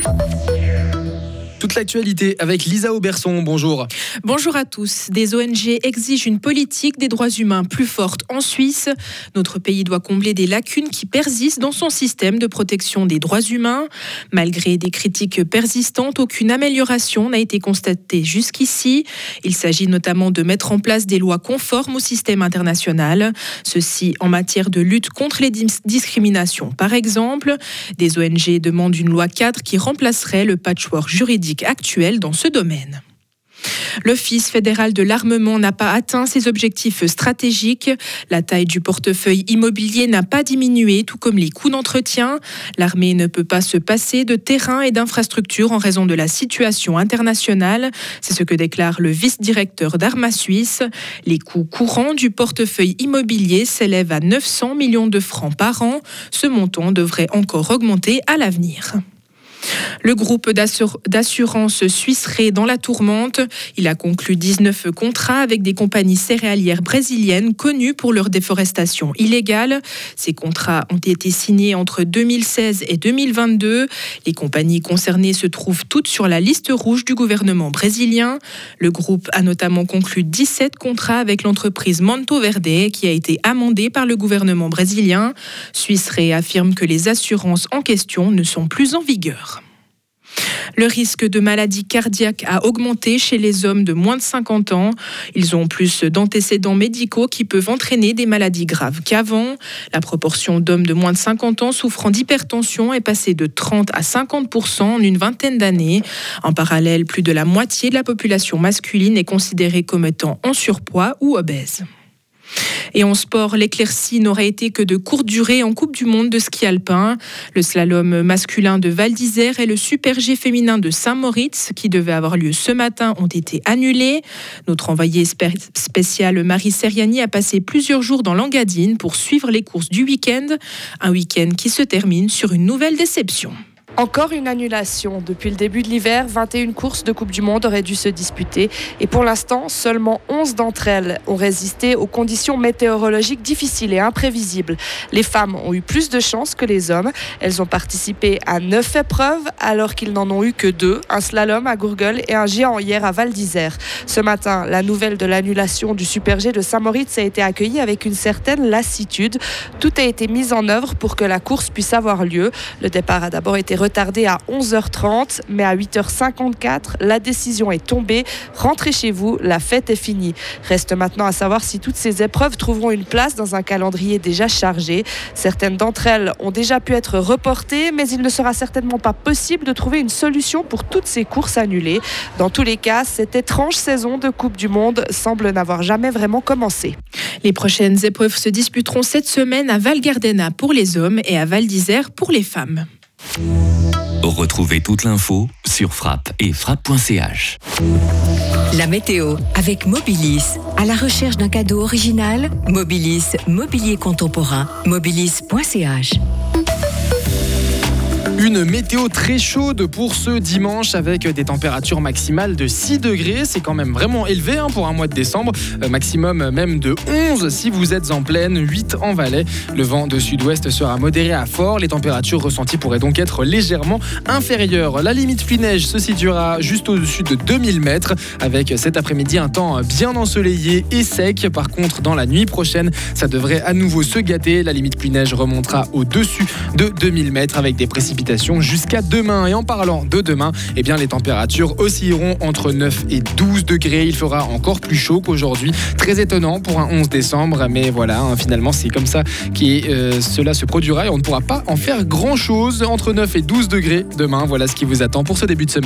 Thank you. Toute l'actualité avec Lisa Auberson. Bonjour. Bonjour à tous. Des ONG exigent une politique des droits humains plus forte en Suisse. Notre pays doit combler des lacunes qui persistent dans son système de protection des droits humains. Malgré des critiques persistantes, aucune amélioration n'a été constatée jusqu'ici. Il s'agit notamment de mettre en place des lois conformes au système international. Ceci en matière de lutte contre les discriminations. Par exemple, des ONG demandent une loi cadre qui remplacerait le patchwork juridique actuelle dans ce domaine. L'Office fédéral de l'armement n'a pas atteint ses objectifs stratégiques. La taille du portefeuille immobilier n'a pas diminué, tout comme les coûts d'entretien. L'armée ne peut pas se passer de terrain et d'infrastructures en raison de la situation internationale. C'est ce que déclare le vice-directeur d'Arma Suisse. Les coûts courants du portefeuille immobilier s'élèvent à 900 millions de francs par an. Ce montant devrait encore augmenter à l'avenir. Le groupe d'assurance suisse dans la tourmente. Il a conclu 19 contrats avec des compagnies céréalières brésiliennes connues pour leur déforestation illégale. Ces contrats ont été signés entre 2016 et 2022. Les compagnies concernées se trouvent toutes sur la liste rouge du gouvernement brésilien. Le groupe a notamment conclu 17 contrats avec l'entreprise Manto Verde qui a été amendée par le gouvernement brésilien. Suisse affirme que les assurances en question ne sont plus en vigueur. Le risque de maladie cardiaque a augmenté chez les hommes de moins de 50 ans. Ils ont plus d'antécédents médicaux qui peuvent entraîner des maladies graves qu'avant. La proportion d'hommes de moins de 50 ans souffrant d'hypertension est passée de 30 à 50% en une vingtaine d'années. En parallèle, plus de la moitié de la population masculine est considérée comme étant en surpoids ou obèse. Et en sport, l'éclaircie n'aurait été que de courte durée en Coupe du Monde de ski alpin. Le slalom masculin de Val d'Isère et le Super G féminin de Saint-Moritz, qui devaient avoir lieu ce matin, ont été annulés. Notre envoyé spécial Marie Seriani a passé plusieurs jours dans l'Angadine pour suivre les courses du week-end. Un week-end qui se termine sur une nouvelle déception. Encore une annulation. Depuis le début de l'hiver, 21 courses de Coupe du Monde auraient dû se disputer. Et pour l'instant, seulement 11 d'entre elles ont résisté aux conditions météorologiques difficiles et imprévisibles. Les femmes ont eu plus de chance que les hommes. Elles ont participé à 9 épreuves alors qu'ils n'en ont eu que deux, un slalom à Gourgueul et un géant hier à Val d'Isère. Ce matin, la nouvelle de l'annulation du Super G de Saint-Moritz a été accueillie avec une certaine lassitude. Tout a été mis en œuvre pour que la course puisse avoir lieu. Le départ a d'abord été retardé à 11h30, mais à 8h54, la décision est tombée. Rentrez chez vous, la fête est finie. Reste maintenant à savoir si toutes ces épreuves trouveront une place dans un calendrier déjà chargé. Certaines d'entre elles ont déjà pu être reportées, mais il ne sera certainement pas possible de trouver une solution pour toutes ces courses annulées. Dans tous les cas, cette étrange saison de Coupe du Monde semble n'avoir jamais vraiment commencé. Les prochaines épreuves se disputeront cette semaine à Val Gardena pour les hommes et à Val d'Isère pour les femmes. Retrouvez toute l'info sur frappe et frappe.ch. La météo avec Mobilis. À la recherche d'un cadeau original, Mobilis, mobilier contemporain, mobilis.ch. Une météo très chaude pour ce dimanche avec des températures maximales de 6 degrés. C'est quand même vraiment élevé hein, pour un mois de décembre. Euh, maximum même de 11 si vous êtes en pleine, 8 en Valais. Le vent de sud-ouest sera modéré à fort. Les températures ressenties pourraient donc être légèrement inférieures. La limite pluie-neige se situera juste au-dessus de 2000 mètres avec cet après-midi un temps bien ensoleillé et sec. Par contre, dans la nuit prochaine, ça devrait à nouveau se gâter. La limite pluie-neige remontera au-dessus de 2000 mètres avec des précipitations jusqu'à demain. Et en parlant de demain, eh bien, les températures oscilleront entre 9 et 12 degrés. Il fera encore plus chaud qu'aujourd'hui. Très étonnant pour un 11 décembre, mais voilà, hein, finalement, c'est comme ça que euh, cela se produira et on ne pourra pas en faire grand chose entre 9 et 12 degrés demain. Voilà ce qui vous attend pour ce début de semaine.